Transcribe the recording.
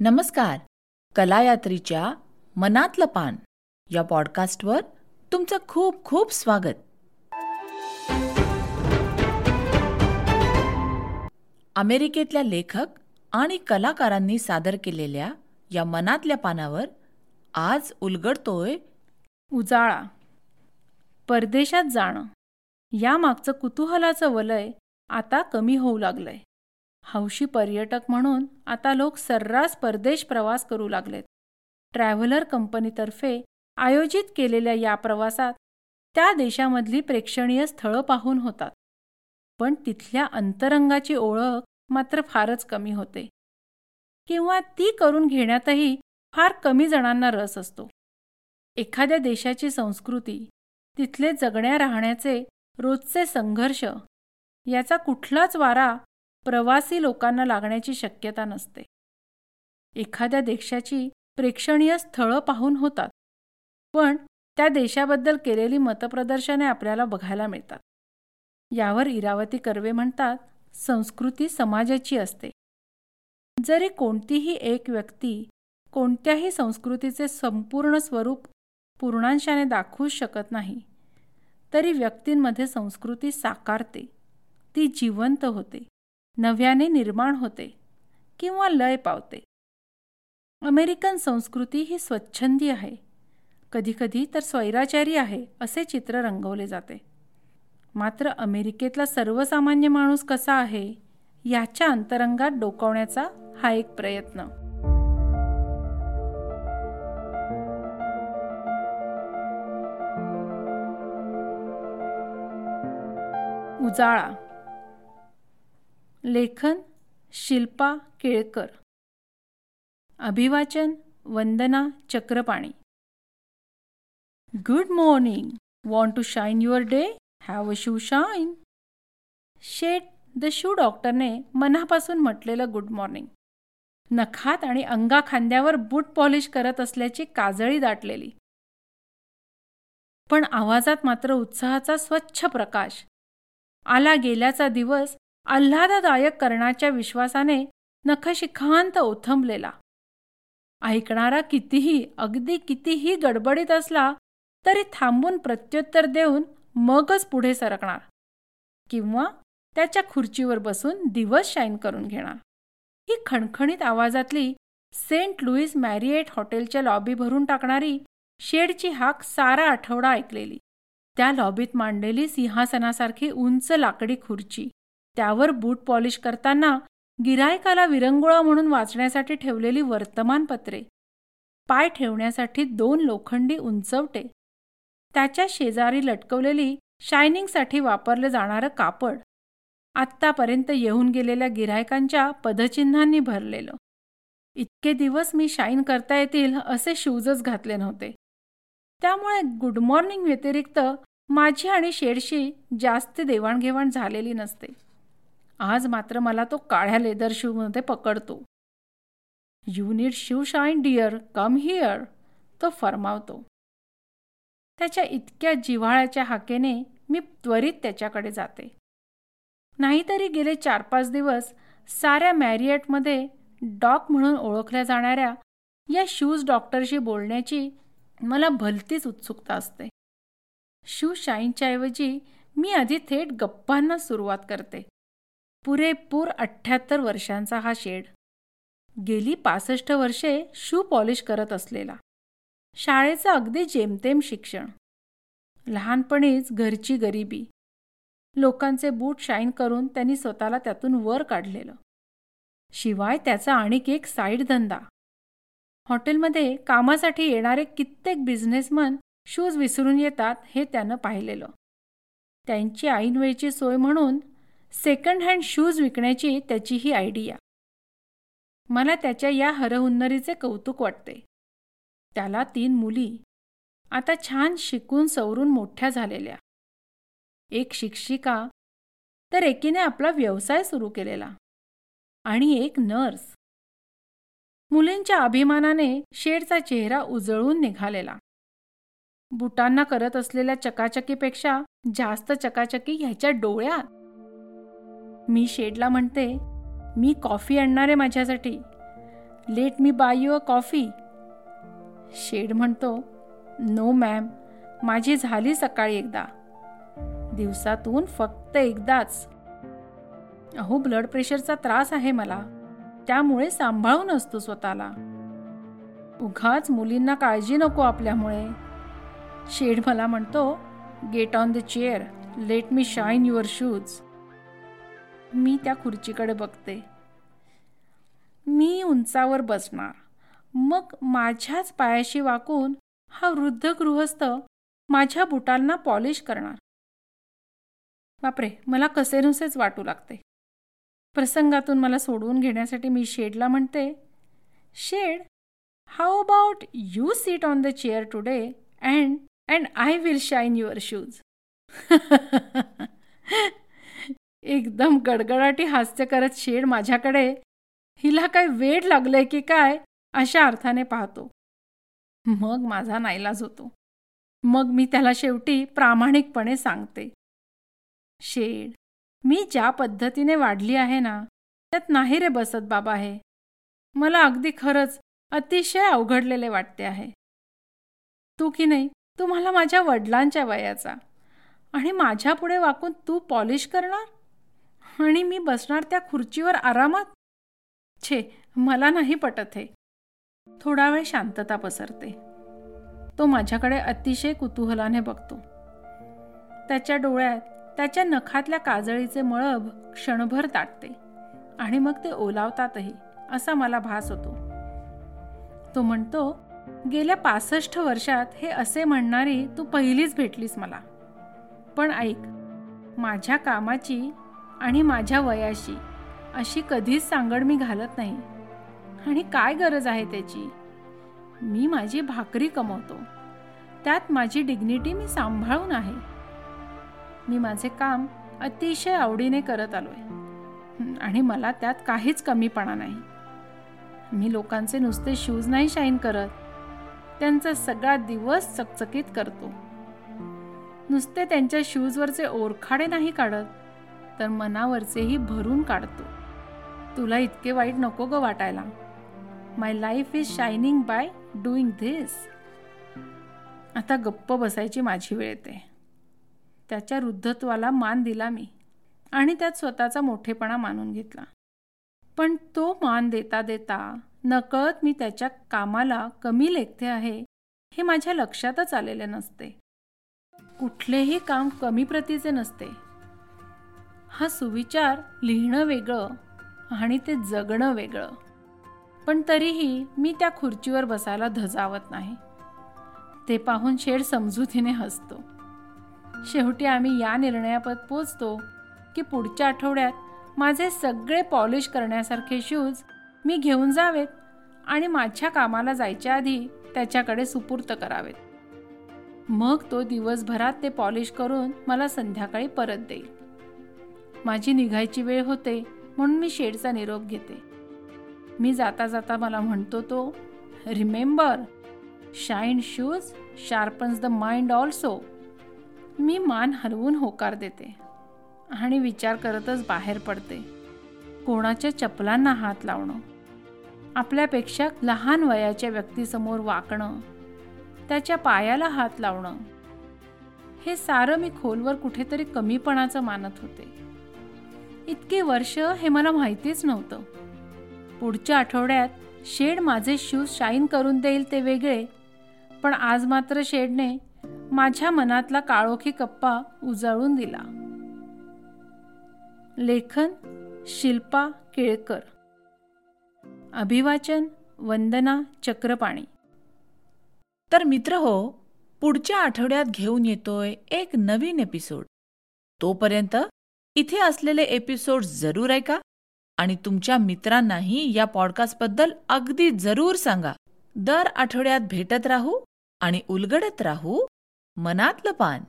नमस्कार. कलायात्रीच्या मनातलं पान या पॉडकास्टवर तुमचं खूप खूप स्वागत. अमेरिकेतल्या लेखक आणि कलाकारांनी सादर केलेल्या या मनातल्या पानावर आज उलगडतोय उजाळा. परदेशात जाणं. यामागचं कुतूहलाचं वलय आता कमी होऊ लागलंय. हौशी पर्यटक म्हणून आता लोक सर्रास परदेश प्रवास करू लागलेत. ट्रॅव्हलर कंपनीतर्फे आयोजित केलेल्या या प्रवासात त्या देशामधली प्रेक्षणीय स्थळं पाहून होतात. पण तिथल्या अंतरंगाची ओळख मात्र फारच कमी होते. किंवा ती करून घेण्यातही फार कमी जणांना रस असतो. एखाद्या देशाची संस्कृती तिथले जगण्या राहण्याचे रोजचे संघर्ष याचा कुठलाच वारा प्रवासी लोकांना लागण्याची शक्यता नसते. एखाद्या देशाची प्रेक्षणीय स्थळं पाहून होतात पण त्या देशाबद्दल केलेली मतप्रदर्शने आपल्याला बघायला मिळतात. यावर इरावती कर्वे म्हणतात संस्कृती समाजाची असते. जरी कोणतीही एक व्यक्ती कोणत्याही संस्कृतीचे संपूर्ण स्वरूप पूर्णांशाने दाखवूच शकत नाही तरी व्यक्तींमध्ये संस्कृती साकारते ती जिवंत होते. नव्याने निर्माण होते किंवा लय पावते. अमेरिकन संस्कृती ही स्वच्छंदी आहे. कधीकधी तर स्वैराचारी आहे असे चित्र रंगवले जाते. मात्र अमेरिकेतला सर्वसामान्य माणूस कसा आहे याच्या अंतरंगात डोकावण्याचा हा एक प्रयत्न. उजाळा लेखन शिल्पा केळकर. अभिवाचन Vandana Chakrapani. Good morning want to shine your day have a shoe shine Shed the shoe डॉक्टरने मनापासून म्हटलेलं गुड मॉर्निंग नखात आणि अंगा खांद्यावर बूट पॉलिश करत असल्याची काजळी दाटलेली. पण आवाजात मात्र उत्साहाचा स्वच्छ प्रकाश. आला गेल्याचा दिवस आल्हाददायक करण्याच्या विश्वासाने नखशिखांत ओथंबलेला. ऐकणारा कितीही अगदी कितीही गडबडीत असला तरी थांबून प्रत्युत्तर देऊन मगच पुढे सरकणार. किंवा त्याच्या खुर्चीवर बसून दिवस शाईन करून घेणार. ही खणखणीत आवाजातली सेंट लुईस मॅरिएट हॉटेलच्या लॉबी भरून टाकणारी शेडची हाक सारा आठवडा ऐकलेली. त्या लॉबीत मांडलेली सिंहासनासारखी उंच लाकडी खुर्ची. त्यावर बूट पॉलिश करताना गिरायकाला विरंगुळा म्हणून वाचण्यासाठी ठेवलेली वर्तमानपत्रे. पाय ठेवण्यासाठी दोन लोखंडी उंचवटे. त्याच्या शेजारी लटकवलेली शायनिंगसाठी वापरलं जाणारं कापड. आत्तापर्यंत येऊन गेलेल्या गिरायकांच्या पदचिन्हांनी भरलेलं. इतके दिवस मी शाईन करता येतील असे शूजच घातले नव्हते. त्यामुळे गुड मॉर्निंग व्यतिरिक्त माझी आणि शेडशी जास्त देवाणघेवाण झालेली नसते. आज मात्र मला तो काळ्या लेदर शूमध्ये पकडतो. You need shoe shine dear come here तो फरमावतो. त्याच्या इतक्या जिव्हाळ्याच्या हाकेने मी त्वरित त्याच्याकडे जाते. नाहीतरी गेले चार पाच दिवस साऱ्या मॅरिएटमध्ये डॉक म्हणून ओळखल्या जाणाऱ्या या शूज डॉक्टरशी बोलण्याची मला भलतीच उत्सुकता असते. शू शाईनच्या ऐवजी मी आधी थेट गप्पांना सुरुवात करते. पुरेपूर अठ्ठ्याहत्तर वर्षांचा हा शेड. गेली पासष्ट वर्षे शू पॉलिश करत असलेला. शाळेचं अगदी जेमतेम शिक्षण. लहानपणीच घरची गरिबी. लोकांचे बूट शाईन करून त्यांनी स्वतःला त्यातून वर काढलेलं. शिवाय त्याचा आणिक एक साईड धंदा. हॉटेलमध्ये कामासाठी येणारे कित्येक बिझनेसमन शूज विसरून येतात हे त्यानं पाहिलेलं. त्यांची ऐनवेळची सोय म्हणून सेकंड हँड शूज विकण्याची त्याची ही आयडिया मला त्याच्या या हरहुन्नरीचे कौतुक वाटते. त्याला तीन मुली आता छान शिकून सवरून मोठ्या झालेल्या. एक शिक्षिका तर एकीने आपला व्यवसाय सुरू केलेला. आणि एक नर्स मुलींच्या अभिमानाने शेडचा चेहरा उजळून निघालेला. बुटांना करत असलेल्या चकाचकीपेक्षा जास्त चकाचकी ह्याच्या डोळ्यात. मी शेडला म्हणते मी कॉफी आणणार आहे माझ्यासाठी. Let me buy you a coffee. Shed म्हणतो नो मॅम माझी झाली सकाळी एकदा. दिवसातून फक्त एकदाच. अहो ब्लड प्रेशरचा त्रास आहे मला. त्यामुळे सांभाळून असतो स्वतःला. उघाच मुलींना काळजी नको आपल्यामुळे. शेड मला म्हणतो get on the chair. Let me shine your shoes. मी त्या खुर्चीकडे बघते. मी उंचावर बसणार. मग माझ्याच पायाशी वाकून हा वृद्ध गृहस्थ माझ्या बुटांना पॉलिश करणार. बापरे मला कसेनुसेच वाटू लागते. प्रसंगातून मला सोडवून घेण्यासाठी मी शेडला म्हणते Shed how about you sit on the chair today and and I will shine your shoes एकदम गडगडाटी हास्य करत शेड माझ्याकडे हिला काय वेड लागलंय की काय? अशा अर्थाने पाहतो. मग माझा नाईलाज होतो. मग मी त्याला शेवटी प्रामाणिकपणे सांगते. शेड मी ज्या पद्धतीने वाढली आहे ना त्यात नाही रे बसत बाबा हे. मला अगदी खरंच अतिशय अवघडलेले वाटते आहे. तू की नाही तू मला माझ्या वडिलांच्या वयाचा. आणि माझ्यापुढे वाकून तू पॉलिश करणार? आणि मी बसणार त्या खुर्चीवर आरामात? छे मला नाही पटत हे. थोडा वेळ शांतता पसरते. तो माझ्याकडे अतिशय कुतूहलाने बघतो. त्याच्या डोळ्यात त्याच्या नखातल्या काजळीचे मळब क्षणभर ताटते आणि मग ते ओलावतातही असा मला भास होतो. तो म्हणतो गेल्या पासष्ट वर्षात हे असे म्हणणारी तू पहिलीच भेटलीस मला. पण ऐक माझ्या कामाची आणि माझ्या वयाशी अशी कधीच सांगड मी घालत नाही. आणि काय गरज आहे त्याची? मी माझी भाकरी कमवतो. त्यात माझी डिग्निटी मी सांभाळून आहे. मी माझे काम अतिशय आवडीने करत आलोय. आणि मला त्यात काहीच कमीपणा नाही. मी लोकांचे नुसते शूज नाही शाईन करत. त्यांचा सगळा दिवस चकचकीत करतो. नुसते त्यांच्या शूजवरचे ओरखाडे नाही काढत. तर मनावरचेही भरून काढतो. तुला इतके वाईट नको ग वाटायला. My life is shining by doing this आता गप्प बसायची माझी वेळ येते. त्याच्या वृद्धत्वाला मान दिला मी आणि त्यात स्वतःचा मोठेपणा मानून घेतला. पण तो मान देता देता नकळत मी त्याच्या कामाला कमी लेखते आहे हे माझ्या लक्षातच आलेले नसते. कुठलेही काम कमी प्रतीचे नसते. हा सुविचार लिहिणं वेगळं आणि ते जगणं वेगळं. पण तरीही मी त्या खुर्चीवर बसायला धजावत नाही. ते पाहून शेड समजुतीने हसतो. शेवटी आम्ही या निर्णयापत पोचतो की पुढच्या आठवड्यात माझे सगळे पॉलिश करण्यासारखे शूज मी घेऊन जावेत आणि माझ्या कामाला जायच्या आधी त्याच्याकडे सुपूर्त करावेत. मग तो दिवसभरात ते पॉलिश करून मला संध्याकाळी परत देईल. माझी निघायची वेळ होते म्हणून मी शेडचा निरोप घेते. मी जाता जाता मला म्हणतो तो remember shine shoes sharpens the mind also मी मान हलवून होकार देते आणि विचार करतच बाहेर पडते. कोणाच्या चपलांना हात लावणं आपल्यापेक्षा लहान वयाच्या व्यक्तीसमोर वाकणं त्याच्या पायाला हात लावणं हे सारं मी खोलवर कुठेतरी कमीपणाचं मानत होते. इतके वर्ष हे मला माहितीच नव्हतं. पुढच्या आठवड्यात शेड माझे शूज शाईन करून देईल ते वेगळे पण आज मात्र शेडने माझ्या मनातला काळोखी कप्पा उजाळून दिला. लेखन शिल्पा केळकर. अभिवाचन वंदना चक्रपाणी. तर मित्र हो पुढच्या आठवड्यात घेऊन येतोय एक नवीन एपिसोड तोपर्यंत इथे असलेले एपिसोड जरूर ऐका आणि तुमच्या मित्रांनाही या पॉडकास्टबद्दल अगदी जरूर सांगा. दर आठवड्यात भेटत राहू आणि उलगडत राहू. मनातलं पान.